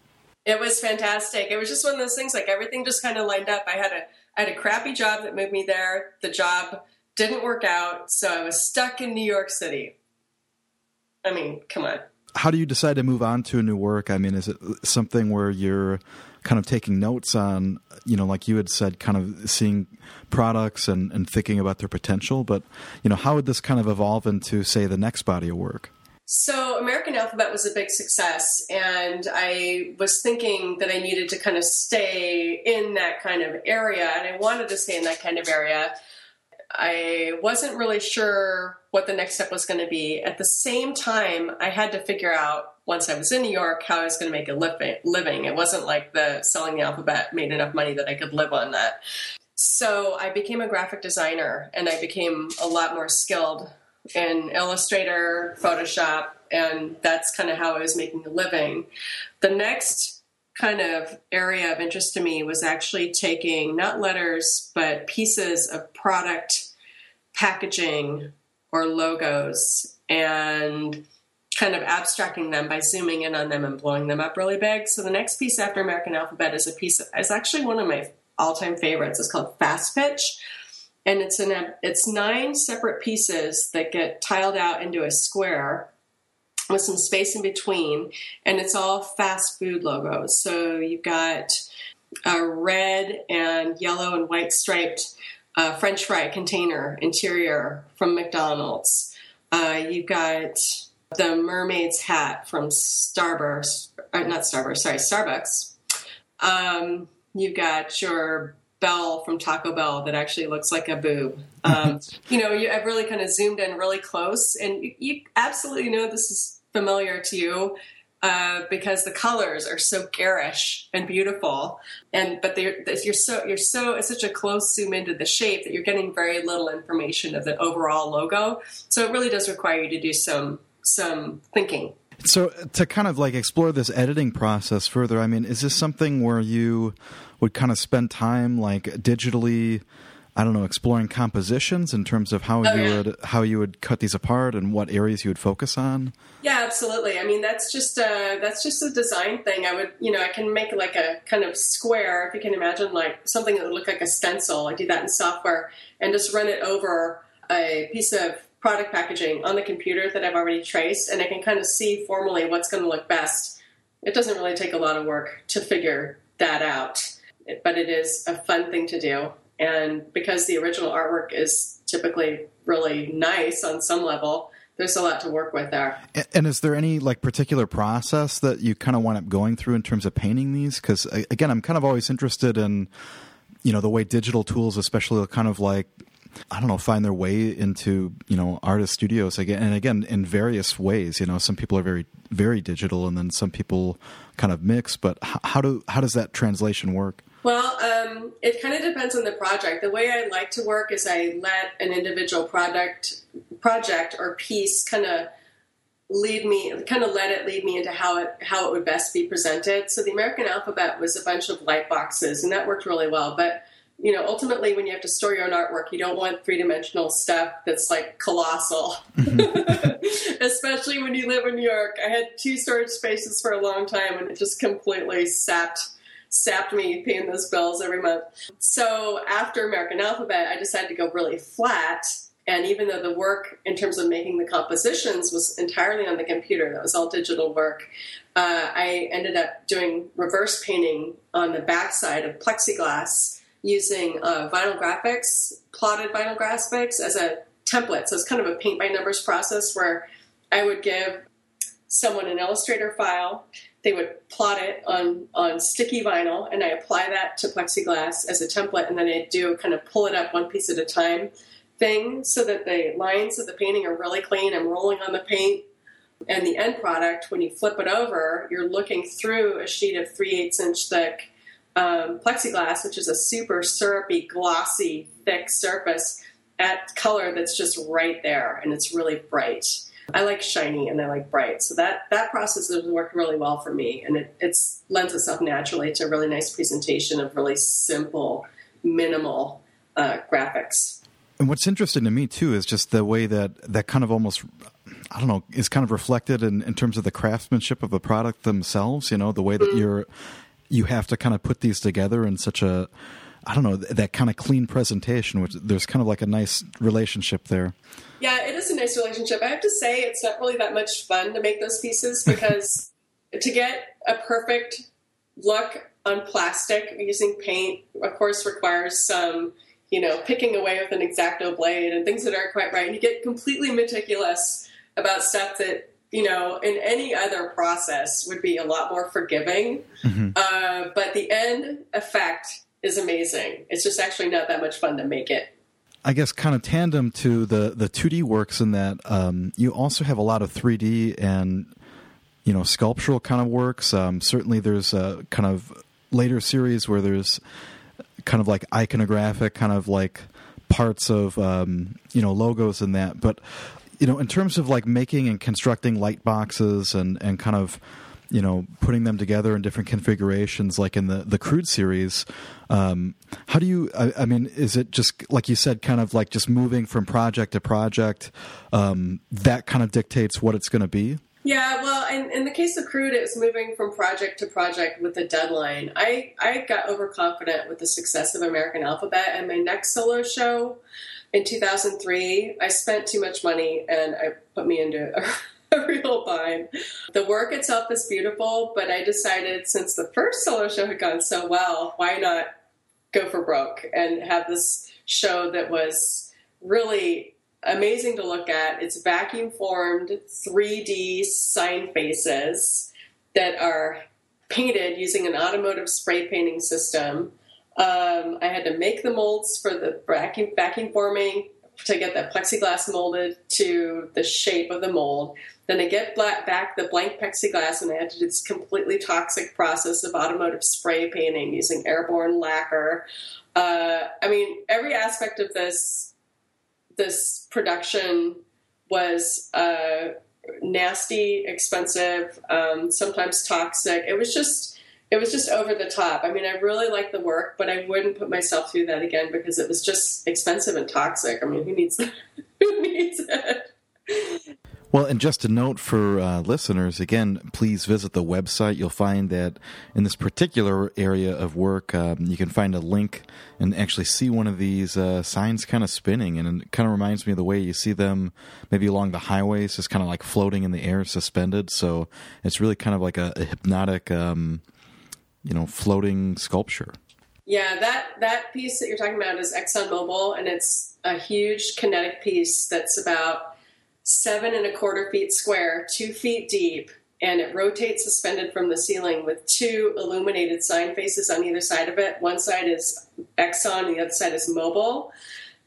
Speaker 1: It was fantastic. It was just one of those things. Like everything just kind of lined up. I had a I had a crappy job that moved me there. The job didn't work out, so I was stuck in New York City. I mean, come on.
Speaker 2: How do you decide to move on to a new work? I mean, is it something where you're kind of taking notes on, you know, like you had said, kind of seeing products and, and thinking about their potential. But, you know, how would this kind of evolve into, say, the next body of work?
Speaker 1: So, American Alphabet was a big success, and I was thinking that I needed to kind of stay in that kind of area, and I wanted to stay in that kind of area. I wasn't really sure what the next step was going to be. At the same time, I had to figure out once I was in New York how I was going to make a living. It wasn't like the selling the alphabet made enough money that I could live on that. So I became a graphic designer and I became a lot more skilled in Illustrator, Photoshop, and that's kind of how I was making a living. The next kind of area of interest to me was actually taking not letters, but pieces of product packaging or logos and kind of abstracting them by zooming in on them and blowing them up really big. So the next piece after American Alphabet is a piece of, is actually one of my all-time favorites. It's called Fast Pitch. And it's an it's nine separate pieces that get tiled out into a square with some space in between, and it's all fast food logos. So you've got a red and yellow and white striped uh, French fry container interior from McDonald's. Uh, you've got the mermaid's hat from Starburst, uh, not Starburst, sorry, Starbucks. Um, you've got your bell from Taco Bell that actually looks like a boob. Um, you know, you, I've really kind of zoomed in really close, and you, you absolutely know this is familiar to you. Uh, because the colors are so garish and beautiful, and but they're, you're so you're so it's such a close zoom into the shape that you're getting very little information of the overall logo. So it really does require you to do some some thinking.
Speaker 2: So to kind of like explore this editing process further, I mean, is this something where you would kind of spend time like digitally I don't know, exploring compositions in terms of how oh, you yeah. would how you would cut these apart and what areas you would focus on.
Speaker 1: Yeah, absolutely. I mean, that's just a, that's just a design thing. I would, you know, I can make like a kind of square, if you can imagine, like something that would look like a stencil. I do that in software and just run it over a piece of product packaging on the computer that I've already traced, and I can kind of see formally what's going to look best. It doesn't really take a lot of work to figure that out, but it is a fun thing to do. And because the original artwork is typically really nice on some level, there's a lot to work with there.
Speaker 2: And is there any like particular process that you kind of wind up going through in terms of painting these? Because again, I'm kind of always interested in, you know, the way digital tools, especially kind of like I don't know, find their way into you know artist studios again and again in various ways. You know, some people are very very digital, and then some people kind of mix. But how do how does that translation work?
Speaker 1: Well, um, it kind of depends on the project. The way I like to work is I let an individual product, project or piece kind of lead me, kind of let it lead me into how it how it would best be presented. So the American alphabet was a bunch of light boxes, and that worked really well. But you know, ultimately, when you have to store your own artwork, you don't want three dimensional stuff that's like colossal. Mm-hmm. Especially when you live in New York. I had two storage spaces for a long time, and it just completely sapped sapped me paying those bills every month. So after American Alphabet, I decided to go really flat. And even though the work in terms of making the compositions was entirely on the computer, that was all digital work, uh, I ended up doing reverse painting on the backside of plexiglass using uh, vinyl graphics, plotted vinyl graphics as a template. So it's kind of a paint by numbers process where I would give someone an Illustrator file. They would plot it on, on sticky vinyl, and I apply that to plexiglass as a template, and then I do kind of pull it up one piece at a time thing so that the lines of the painting are really clean. I'm rolling on the paint. And the end product, when you flip it over, you're looking through a sheet of 3 eighths inch thick um, plexiglass, which is a super syrupy, glossy, thick surface at color that's just right there and it's really bright. I like shiny and I like bright. So that, that process has worked really well for me and it it's, lends itself naturally to a really nice presentation of really simple, minimal uh, graphics.
Speaker 2: And what's interesting to me too is just the way that that kind of almost I don't know is kind of reflected in, in terms of the craftsmanship of the product themselves. You know, the way that mm-hmm. you're you have to kind of put these together in such a I don't know that kind of clean presentation, which there's kind of like a nice relationship there.
Speaker 1: Yeah, it is a nice relationship. I have to say, it's not really that much fun to make those pieces because to get a perfect look on plastic using paint, of course, requires some, you know, picking away with an exacto blade and things that aren't quite right. And you get completely meticulous about stuff that you know, in any other process would be a lot more forgiving. Mm-hmm. Uh, but the end effect is amazing. It's just actually not that much fun to make it.
Speaker 2: I guess kind of tandem to the the 2D works in that um, you also have a lot of 3D and you know sculptural kind of works. Um, certainly, there's a kind of later series where there's kind of like iconographic, kind of like parts of um, you know logos and that. But you know, in terms of like making and constructing light boxes and and kind of you know putting them together in different configurations like in the the crude series um, how do you I, I, mean is it just like you said kind of like just moving from project to project um, that kind of dictates what it's going to be?
Speaker 1: Yeah well in, in the case of crude it was moving from project to project with a deadline. I i got overconfident with the success of american alphabet and my next solo show in 2003, I spent too much money and I put me into a, a, real bind. The work itself is beautiful, but I decided since the first solo show had gone so well, why not go for broke and have this show that was really amazing to look at. It's vacuum formed 3D sign faces that are painted using an automotive spray painting system um, I had to make the molds for the backing, vacuum forming to get that plexiglass molded to the shape of the mold. Then I get back the blank plexiglass, and I had to do this completely toxic process of automotive spray painting using airborne lacquer. Uh, I mean, every aspect of this this production was uh, nasty, expensive, um, sometimes toxic. It was just it was just over the top. I mean, I really liked the work, but I wouldn't put myself through that again because it was just expensive and toxic. I mean, who needs that? who needs it?
Speaker 2: Well, and just a note for uh, listeners again, please visit the website. You'll find that in this particular area of work, um, you can find a link and actually see one of these uh, signs kind of spinning. And it kind of reminds me of the way you see them maybe along the highways, just kind of like floating in the air, suspended. So it's really kind of like a, a hypnotic. Um, you know floating sculpture.
Speaker 1: Yeah, that that piece that you're talking about is ExxonMobil, and it's a huge kinetic piece that's about seven and a quarter feet square, two feet deep, and it rotates suspended from the ceiling with two illuminated sign faces on either side of it. One side is Exxon, the other side is Mobil.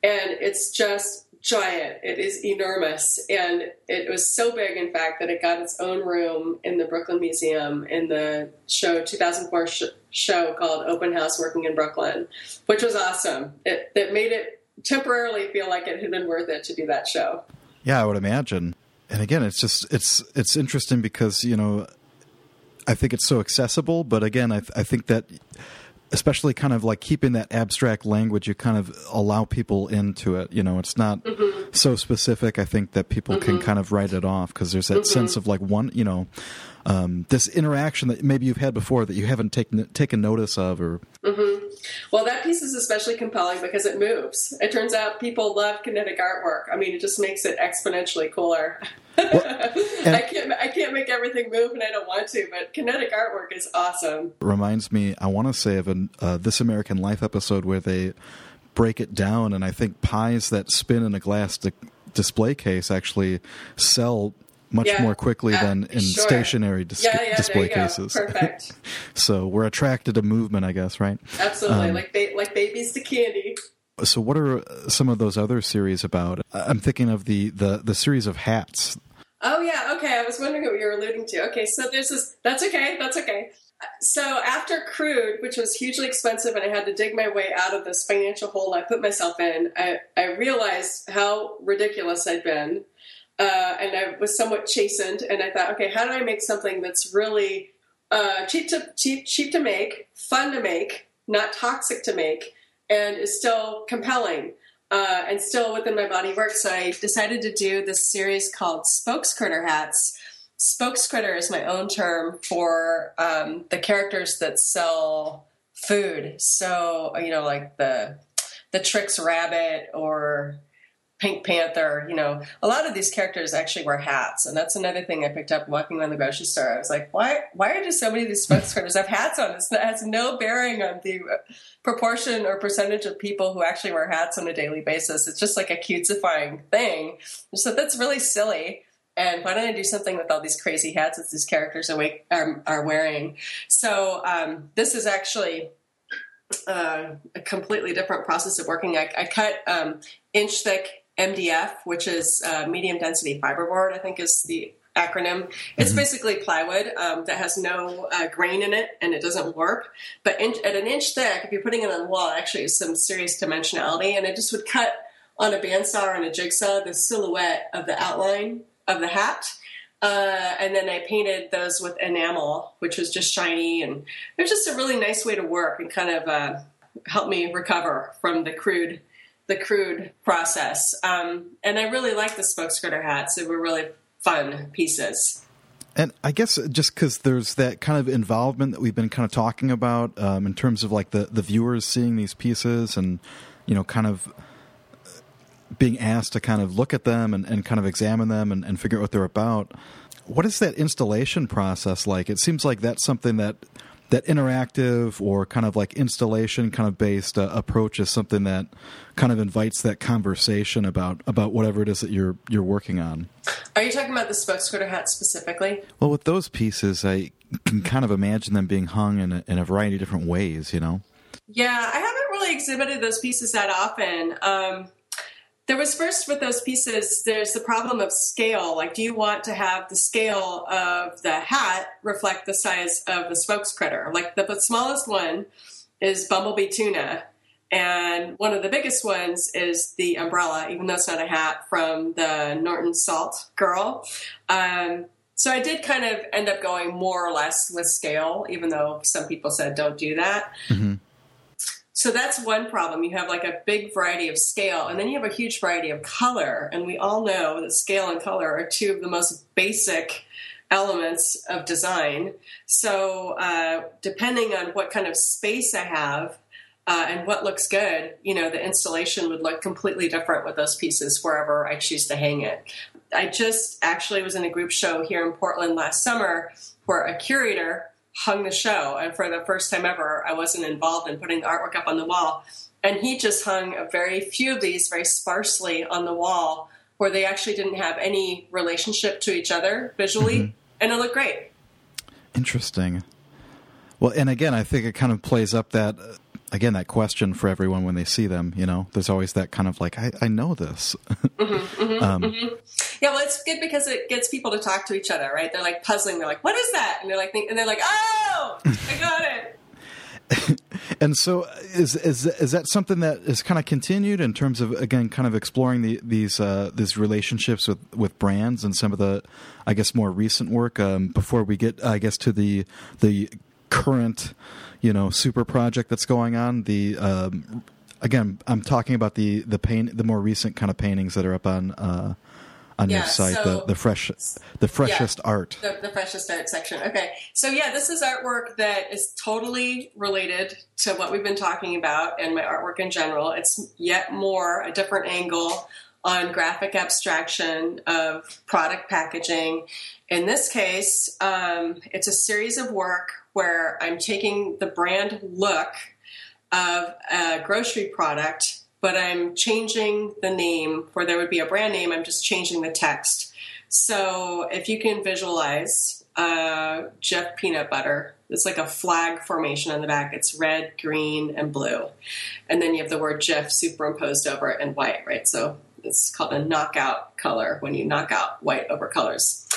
Speaker 1: and it's just giant. It is enormous, and it was so big, in fact, that it got its own room in the Brooklyn Museum in the show 2004 sh- show called Open House Working in Brooklyn, which was awesome. It that made it temporarily feel like it had been worth it to do that show.
Speaker 2: Yeah, I would imagine. And again, it's just it's it's interesting because you know, I think it's so accessible, but again, I, th- I think that especially kind of like keeping that abstract language, you kind of allow people into it. You know, it's not mm-hmm. so specific. I think that people mm-hmm. can kind of write it off because there's that mm-hmm. sense of like one, you know, um, this interaction that maybe you've had before that you haven't taken taken notice of, or.
Speaker 1: Well, that piece is especially compelling because it moves. It turns out people love kinetic artwork. I mean, it just makes it exponentially cooler. Well, I can't I can't make everything move, and I don't want to. But kinetic artwork is awesome.
Speaker 2: Reminds me, I want to say of a uh, This American Life episode where they break it down, and I think pies that spin in a glass di- display case actually sell much yeah, more quickly than in sure. stationary dis- yeah, yeah, display cases.
Speaker 1: Perfect.
Speaker 2: so we're attracted to movement, I guess, right?
Speaker 1: Absolutely, um, like ba- like babies to candy.
Speaker 2: So, what are some of those other series about? I'm thinking of the the the series of hats.
Speaker 1: Oh yeah, okay. I was wondering what you were alluding to. Okay, so there's this. That's okay. That's okay. So after Crude, which was hugely expensive, and I had to dig my way out of this financial hole I put myself in, I, I realized how ridiculous I'd been uh, and I was somewhat chastened. And I thought, okay, how do I make something that's really uh, cheap to cheap cheap to make, fun to make, not toxic to make, and is still compelling uh, and still within my body work? So I decided to do this series called Spokescritter Hats. Spokescritter is my own term for um, the characters that sell food. So you know, like the the Trix Rabbit or Pink Panther, you know, a lot of these characters actually wear hats, and that's another thing I picked up walking around the grocery store. I was like, why? Why do so many of these spokescritters have hats on? It's, it has no bearing on the proportion or percentage of people who actually wear hats on a daily basis. It's just like a cutesifying thing. So that's really silly. And why don't I do something with all these crazy hats that these characters are, are, are wearing? So um, this is actually uh, a completely different process of working. I, I cut um, inch thick MDF, which is uh, medium density fiberboard, I think is the acronym. It's mm-hmm. basically plywood um, that has no uh, grain in it and it doesn't warp. But in, at an inch thick, if you're putting it on the wall, it actually has some serious dimensionality. And it just would cut on a bandsaw or on a jigsaw the silhouette of the outline of the hat. Uh, and then I painted those with enamel, which was just shiny. And it was just a really nice way to work and kind of uh, help me recover from the crude the crude process. Um, and I really like the spokescritter hats. They were really fun pieces.
Speaker 2: And I guess just because there's that kind of involvement that we've been kind of talking about um, in terms of like the, the viewers seeing these pieces and, you know, kind of being asked to kind of look at them and, and kind of examine them and, and figure out what they're about. What is that installation process like? It seems like that's something that that interactive or kind of like installation kind of based uh, approach is something that kind of invites that conversation about about whatever it is that you're you're working on.
Speaker 1: Are you talking about the spokescritter hat specifically?
Speaker 2: Well, with those pieces, I can kind of imagine them being hung in a, in a variety of different ways. You know.
Speaker 1: Yeah, I haven't really exhibited those pieces that often. Um, there was first with those pieces, there's the problem of scale. Like, do you want to have the scale of the hat reflect the size of the spokescritter? Like, the, the smallest one is Bumblebee Tuna, and one of the biggest ones is the umbrella, even though it's not a hat, from the Morton Salt Girl. Um, so I did kind of end up going more or less with scale, even though some people said don't do that. Mm-hmm. So that's one problem. You have like a big variety of scale, and then you have a huge variety of color. And we all know that scale and color are two of the most basic elements of design. So, uh, depending on what kind of space I have uh, and what looks good, you know, the installation would look completely different with those pieces wherever I choose to hang it. I just actually was in a group show here in Portland last summer where a curator hung the show. And for the first time ever, I wasn't involved in putting the artwork up on the wall. And he just hung a very few of these very sparsely on the wall where they actually didn't have any relationship to each other visually. Mm-hmm. And it looked great.
Speaker 2: Interesting. Well, and again, I think it kind of plays up that again that question for everyone when they see them. You know, there's always that kind of like, I, I know this.
Speaker 1: mm-hmm, mm-hmm, um, mm-hmm. Yeah, well, it's good because it gets people to talk to each other, right? They're like puzzling. They're like, "What is that?" And they're like, and they're like, "Oh, I got
Speaker 2: it." and so, is is is that something that is kind of continued in terms of again, kind of exploring the, these uh, these relationships with with brands and some of the, I guess, more recent work um, before we get, I guess, to the the current, you know, super project that's going on. The um, again, I'm talking about the the paint, the more recent kind of paintings that are up on uh, on yeah, your site. So, the the fresh, the freshest
Speaker 1: yeah,
Speaker 2: art.
Speaker 1: The, the, freshest art section. Okay, so yeah, this is artwork that is totally related to what we've been talking about and my artwork in general. It's yet more a different angle on graphic abstraction of product packaging. In this case, um, it's a series of work where I'm taking the brand look of a grocery product, but I'm changing the name where there would be a brand name, I'm just changing the text. So if you can visualize uh, Jif peanut butter, it's like a flag formation on the back. It's red, green, and blue. And then you have the word Jif superimposed over it in white, right? So it's called a knockout color when you knock out white over colors.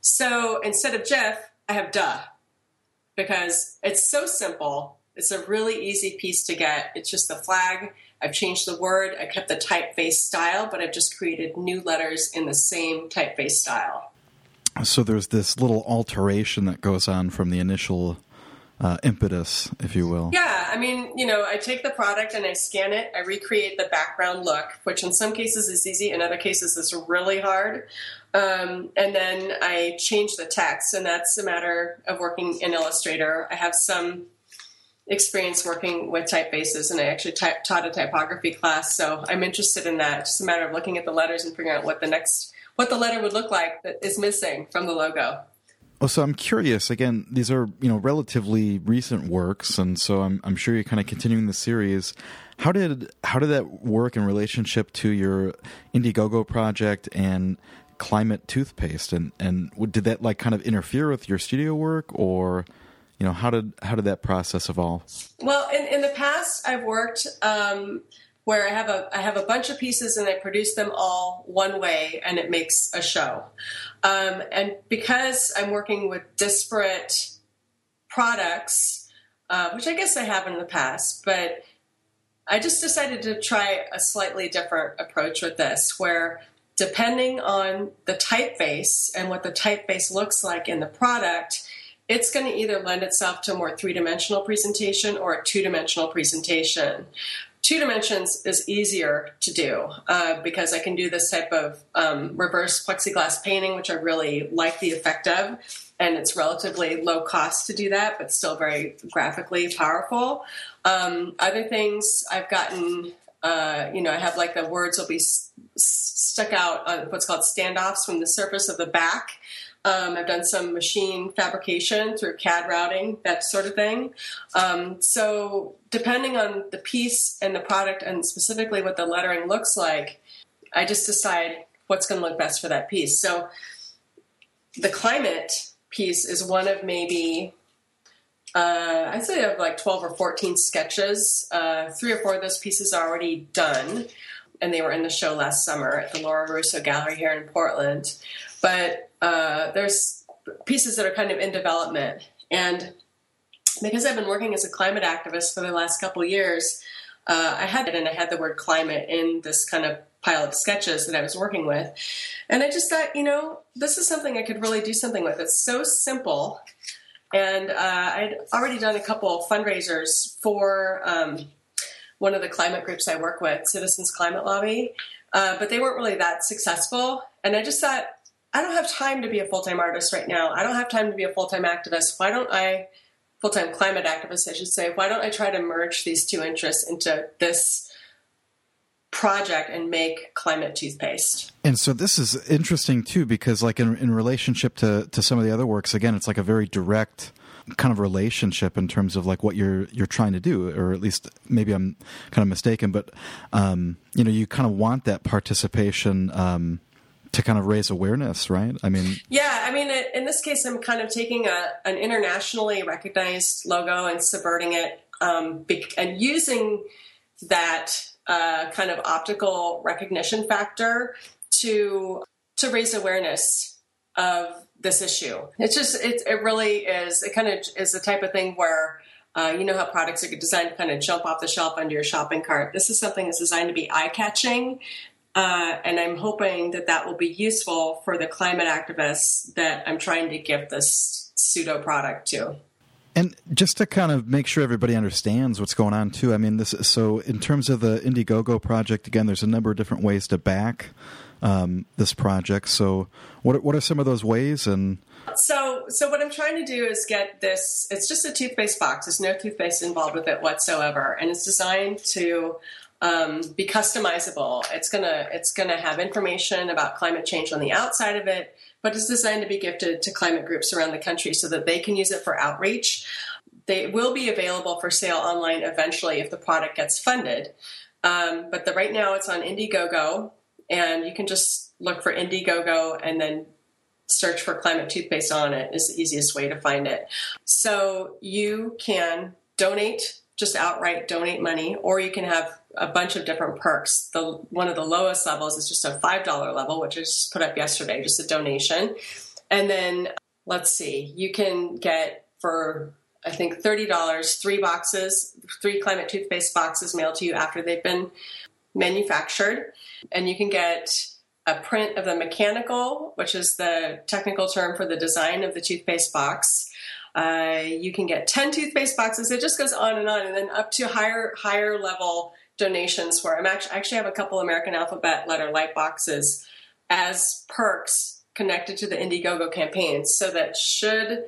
Speaker 1: So instead of Jif, I have duh because it's so simple. It's a really easy piece to get. It's just the flag. I've changed the word. I kept the typeface style, but I've just created new letters in the same typeface style.
Speaker 2: So there's this little alteration that goes on from the initial uh, impetus, if you will.
Speaker 1: Yeah, I mean, you know, I take the product and I scan it. I recreate the background look, which in some cases is easy, in other cases is really hard. Um, and then I change the text, and that's a matter of working in Illustrator. I have some experience working with typefaces, and I actually type, taught a typography class, so I'm interested in that. It's just a matter of looking at the letters and figuring out what the next what the letter would look like that is missing from the logo.
Speaker 2: Oh, so I'm curious. Again, these are you know relatively recent works, and so I'm I'm sure you're kind of continuing the series. How did how did that work in relationship to your Indiegogo project and climate toothpaste? And and did that like kind of interfere with your studio work, or you know how did how did that process evolve?
Speaker 1: Well, in in the past, I've worked. Um, where I have a I have a bunch of pieces and I produce them all one way and it makes a show. Um, and because I'm working with disparate products, uh, which I guess I have in the past, but I just decided to try a slightly different approach with this, where depending on the typeface and what the typeface looks like in the product, it's going to either lend itself to a more three dimensional presentation or a two dimensional presentation two dimensions is easier to do uh, because I can do this type of um, reverse plexiglass painting, which I really like the effect of. And it's relatively low cost to do that, but still very graphically powerful. Um, other things I've gotten, uh, you know, I have like the words will be s- stuck out on what's called standoffs from the surface of the back. Um, I've done some machine fabrication through CAD routing, that sort of thing. Um, so, depending on the piece and the product, and specifically what the lettering looks like, I just decide what's going to look best for that piece. So, the climate piece is one of maybe uh, I'd say I have like 12 or 14 sketches. Uh, three or four of those pieces are already done, and they were in the show last summer at the Laura Russo Gallery here in Portland. But uh, there's pieces that are kind of in development. And because I've been working as a climate activist for the last couple years, uh, I had it and I had the word climate in this kind of pile of sketches that I was working with. And I just thought, you know, this is something I could really do something with. It's so simple. And uh, I'd already done a couple fundraisers for um, one of the climate groups I work with, Citizens Climate Lobby, uh, but they weren't really that successful. And I just thought, I don't have time to be a full time artist right now. I don't have time to be a full time activist. Why don't I, full time climate activist, I should say, why don't I try to merge these two interests into this project and make climate toothpaste?
Speaker 2: And so this is interesting too, because like in, in relationship to, to some of the other works, again, it's like a very direct kind of relationship in terms of like what you're you're trying to do or at least maybe I'm kind of mistaken but um, you know you kind of want that participation um, to kind of raise awareness, right? I mean,
Speaker 1: yeah, I mean, in this case, I'm kind of taking a an internationally recognized logo and subverting it, um, and using that kind of optical recognition factor to to raise awareness of this issue. It's just it, it really is. It kind of is the type of thing where. Uh, you know how products are designed to kind of jump off the shelf onto your shopping cart. This is something that's designed to be eye catching uh, and I'm hoping that that will be useful for the climate activists that I'm trying to give this pseudo product to.
Speaker 2: And just to kind of make sure everybody understands what's going on too, I mean, this. So, in terms of the Indiegogo project, again, there's a number of different ways to back um, this project. So, what what are some of those ways? And
Speaker 1: so, so what I'm trying to do is get this. It's just a toothpaste box. There's no toothpaste involved with it whatsoever, and it's designed to um, be customizable. It's gonna it's gonna have information about climate change on the outside of it, but it's designed to be gifted to climate groups around the country so that they can use it for outreach. They will be available for sale online eventually if the product gets funded. Um, but the, right now it's on Indiegogo, and you can just look for Indiegogo and then search for climate toothpaste on it is the easiest way to find it. So you can donate, just outright donate money, or you can have a bunch of different perks. The one of the lowest levels is just a five dollar level, which is put up yesterday, just a donation. And then let's see, you can get for I think thirty dollars three boxes, three climate toothpaste boxes mailed to you after they've been manufactured, and you can get a print of the mechanical, which is the technical term for the design of the toothpaste box. Uh, you can get 10 toothpaste boxes. It just goes on and on, and then up to higher higher level donations for. I'm actually, I actually have a couple American alphabet letter light boxes as perks connected to the Indiegogo campaign, so that should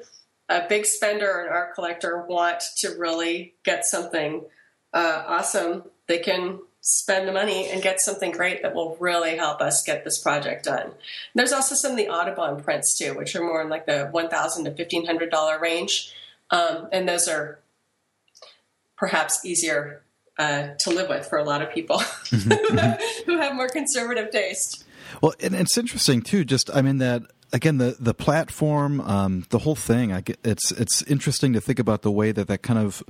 Speaker 1: a big spender or an art collector want to really get something uh, awesome, they can spend the money and get something great that will really help us get this project done. There's also some of the Audubon prints too, which are more in like the one thousand to fifteen hundred dollar range, um, and those are perhaps easier uh, to live with for a lot of people mm-hmm. who have more conservative taste.
Speaker 2: Well, and it's interesting too. Just I mean that again the the platform, um, the whole thing. I get, it's it's interesting to think about the way that that kind of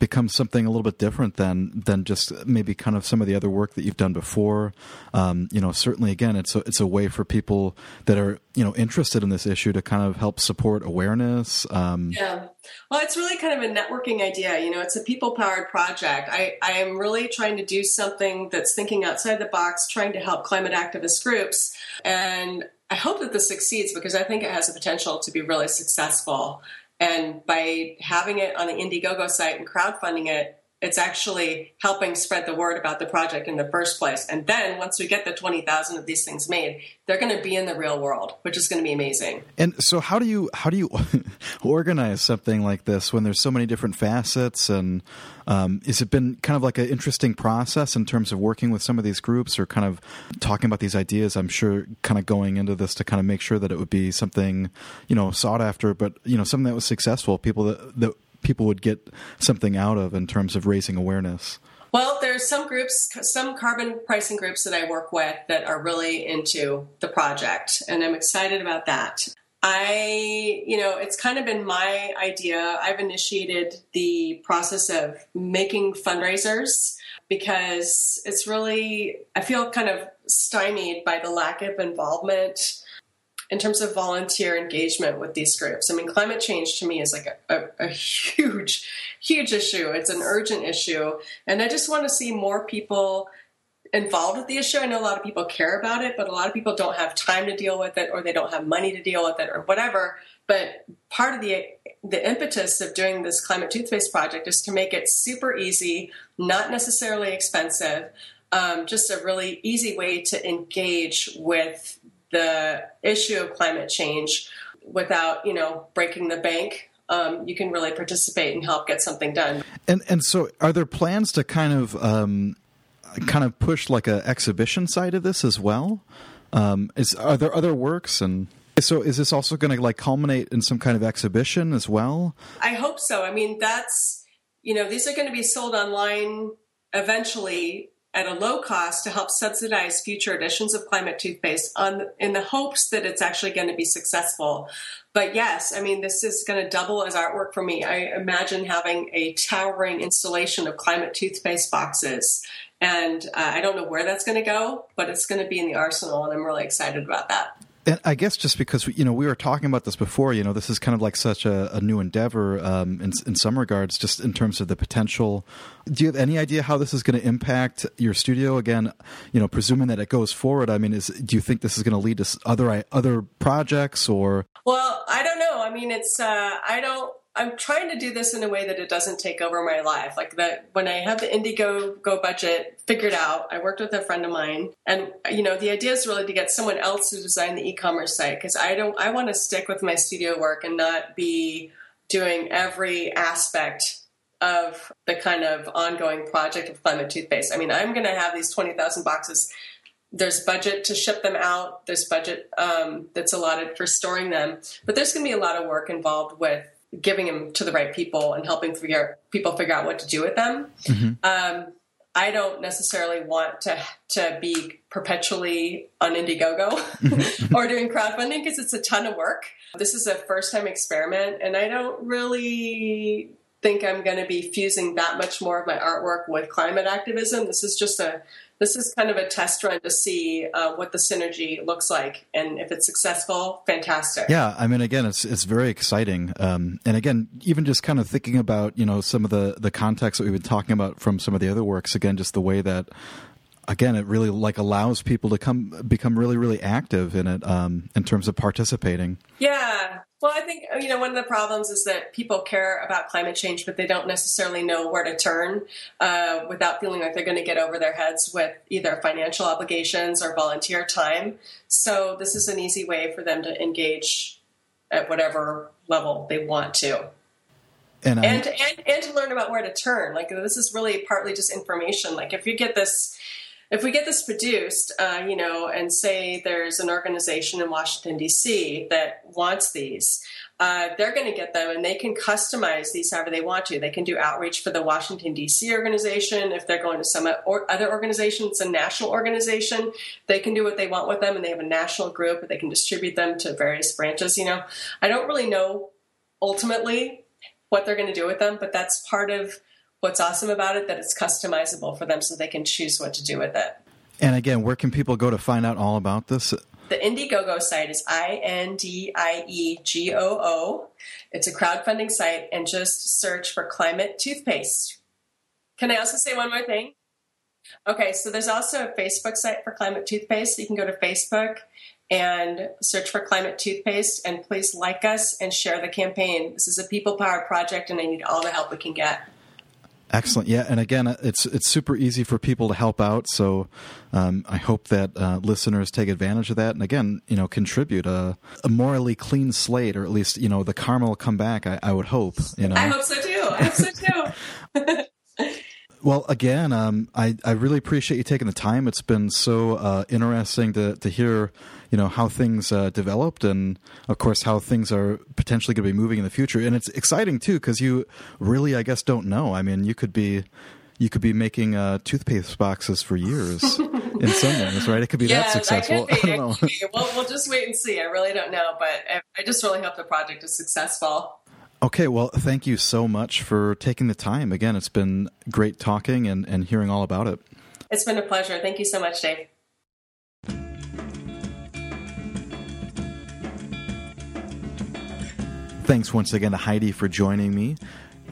Speaker 2: becomes something a little bit different than than just maybe kind of some of the other work that you've done before. Um, you know, certainly again, it's a, it's a way for people that are you know interested in this issue to kind of help support awareness. Um,
Speaker 1: yeah, well, it's really kind of a networking idea. You know, it's a people powered project. I I am really trying to do something that's thinking outside the box, trying to help climate activist groups, and I hope that this succeeds because I think it has the potential to be really successful. And by having it on the Indiegogo site and crowdfunding it, it's actually helping spread the word about the project in the first place. And then once we get the 20,000 of these things made, they're going to be in the real world, which is going to be amazing.
Speaker 2: And so how do you how do you organize something like this when there's so many different facets and um, has it been kind of like an interesting process in terms of working with some of these groups or kind of talking about these ideas? I'm sure kind of going into this to kind of make sure that it would be something, you know, sought after, but, you know, something that was successful, people that, that people would get something out of in terms of raising awareness?
Speaker 1: Well, there's some groups, some carbon pricing groups that I work with that are really into the project, and I'm excited about that. I, you know, it's kind of been my idea. I've initiated the process of making fundraisers because it's really, I feel kind of stymied by the lack of involvement in terms of volunteer engagement with these groups. I mean, climate change to me is like a, a, a, huge, huge issue. It's an urgent issue. And I just want to see more people involved with the issue. I know a lot of people care about it, but a lot of people don't have time to deal with it or they don't have money to deal with it or whatever. But part of the the impetus of doing this climate toothpaste project is to make it super easy, not necessarily expensive, um, just a really easy way to engage with the issue of climate change without, you know, breaking the bank. Um, you can really participate and help get something done.
Speaker 2: And and so, are there plans to kind of um, kind of push like an exhibition side of this as well? Um, is are there other works and so is this also going to like culminate in some kind of exhibition as well?
Speaker 1: I hope so. I mean, that's you know these are going to be sold online eventually at a low cost to help subsidize future editions of climate toothpaste on in the hopes that it's actually going to be successful. But yes i mean this is going to double as artwork for me. I imagine having a towering installation of climate toothpaste boxes. And uh, i don't know where that's going to go but it's going to be in the arsenal and i'm really excited about that
Speaker 2: and I guess just because you know we were talking about this before, you know, this is kind of like such a, a new endeavor um, in, in some regards, just in terms of the potential. Do you have any idea how this is going to impact your studio? Again, you know, presuming that it goes forward. I mean, is do you think this is going to lead to other other projects or?
Speaker 1: Well, I don't know. I mean, it's uh, I don't I'm trying to do this in a way that it doesn't take over my life. Like that when I have the Indiegogo budget figured out, I worked with a friend of mine and you know, the idea is really to get someone else to design the e-commerce site because I don't I want to stick with my studio work and not be doing every aspect of the kind of ongoing project of climate toothpaste. I mean, I'm going to have these 20,000 boxes there's budget to ship them out. There's budget um, that's allotted for storing them, but there's going to be a lot of work involved with giving them to the right people and helping figure, people figure out what to do with them. Mm-hmm. Um, I don't necessarily want to to be perpetually on Indiegogo mm-hmm. or doing crowdfunding because it's a ton of work. This is a first time experiment, and I don't really think I'm going to be fusing that much more of my artwork with climate activism. This is just a this is kind of a test run to see uh, what the synergy looks like, and if it's successful, fantastic.
Speaker 2: Yeah, I mean, again, it's it's very exciting, um, and again, even just kind of thinking about you know some of the the context that we've been talking about from some of the other works. Again, just the way that again it really like allows people to come become really really active in it um, in terms of participating
Speaker 1: yeah well i think you know one of the problems is that people care about climate change but they don't necessarily know where to turn uh, without feeling like they're going to get over their heads with either financial obligations or volunteer time. So this is an easy way for them to engage at whatever level they want to. And, I, and, and and to learn about where to turn. Like this is really partly just information. Like if you get this if we get this produced, uh, you know, and say there's an organization in Washington D.C. that wants these, uh, they're going to get them, and they can customize these however they want to. They can do outreach for the Washington D.C. organization if they're going to some other organization. It's a national organization. They can do what they want with them, and they have a national group. They can distribute them to various branches. You know, I don't really know ultimately what they're going to do with them, but that's part of what's awesome about it that it's customizable for them so they can choose what to do with it.
Speaker 2: And again, where can people go to find out all about this?
Speaker 1: The Indiegogo site is I N D I E G O O. It's a crowdfunding site, and just search for climate toothpaste. Can I also say one more thing? Okay, so there's also a Facebook site for climate toothpaste. You can go to Facebook and search for climate toothpaste, and please like us and share the campaign. This is a people powered project, and I need all the help we can get.
Speaker 2: Excellent. Yeah, and again, it's it's super easy for people to help out. So um, I hope that uh, listeners take advantage of that, and again, you know, contribute a, a, morally clean slate, or at least you know the karma will come back. I, I would hope. You know,
Speaker 1: I hope so too. I hope so too.
Speaker 2: Well, again, um, I, I really appreciate you taking the time. It's been so uh, interesting to, to hear, you know, how things uh, developed and, of course, how things are potentially going to be moving in the future. And it's exciting, too, because you really, I guess, don't know. I mean, you could be you could be making uh, toothpaste boxes for years in some ways, right? It could be
Speaker 1: yeah,
Speaker 2: that successful.
Speaker 1: I, I don't know. We'll, we'll just wait and see. I really don't know, but I just really hope the project is successful.
Speaker 2: Okay, well, thank you so much for taking the time. Again, it's been great talking and, and hearing all about it.
Speaker 1: It's been a pleasure. Thank you so much, Dave.
Speaker 2: Thanks once again to Heidi for joining me.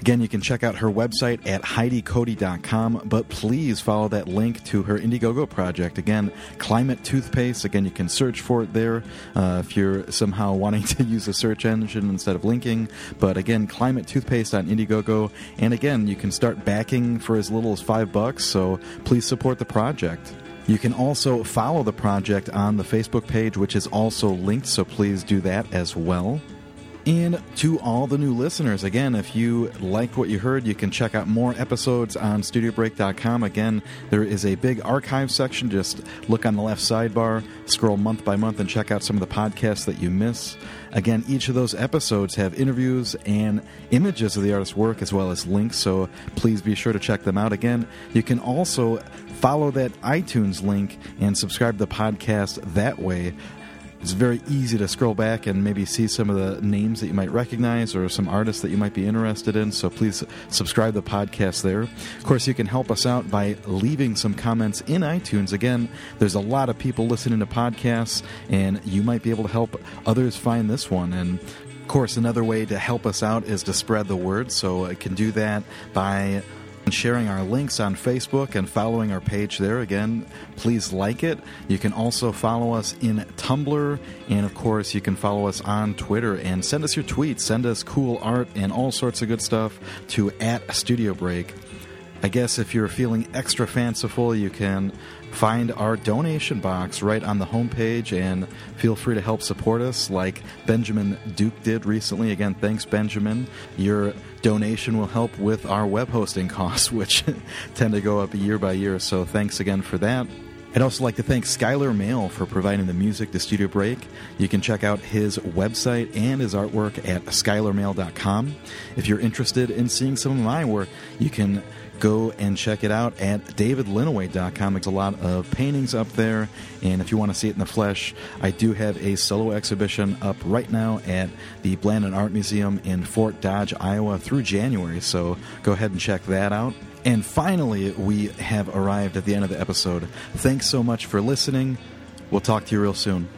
Speaker 2: Again, you can check out her website at HeidiCody.com, but please follow that link to her Indiegogo project. Again, Climate Toothpaste. Again, you can search for it there uh, if you're somehow wanting to use a search engine instead of linking. But again, Climate Toothpaste on Indiegogo. And again, you can start backing for as little as five bucks, so please support the project. You can also follow the project on the Facebook page, which is also linked, so please do that as well. And to all the new listeners, again, if you liked what you heard, you can check out more episodes on studiobreak.com. Again, there is a big archive section. Just look on the left sidebar, scroll month by month, and check out some of the podcasts that you miss. Again, each of those episodes have interviews and images of the artist's work as well as links, so please be sure to check them out. Again, you can also follow that iTunes link and subscribe to the podcast that way it's very easy to scroll back and maybe see some of the names that you might recognize or some artists that you might be interested in. So please subscribe the podcast there. Of course, you can help us out by leaving some comments in iTunes. Again, there's a lot of people listening to podcasts, and you might be able to help others find this one. And of course, another way to help us out is to spread the word. So I can do that by sharing our links on Facebook and following our page there. Again, please like it. You can also follow us in Tumblr, and of course, you can follow us on Twitter and send us your tweets, send us cool art and all sorts of good stuff to at Studio Break. I guess if you're feeling extra fanciful, you can find our donation box right on the homepage and feel free to help support us like Benjamin Duke did recently. Again, thanks, Benjamin. Your donation will help with our web hosting costs, which tend to go up year by year. So thanks again for that. I'd also like to thank Skylar Mail for providing the music to Studio Break. You can check out his website and his artwork at skylarmail.com. If you're interested in seeing some of my work, you can go and check it out at davidlinaway.com. There's a lot of paintings up there, and if you want to see it in the flesh, I do have a solo exhibition up right now at the Blanden Art Museum in Fort Dodge, Iowa through January, so go ahead and check that out. And finally, we have arrived at the end of the episode. Thanks so much for listening. We'll talk to you real soon.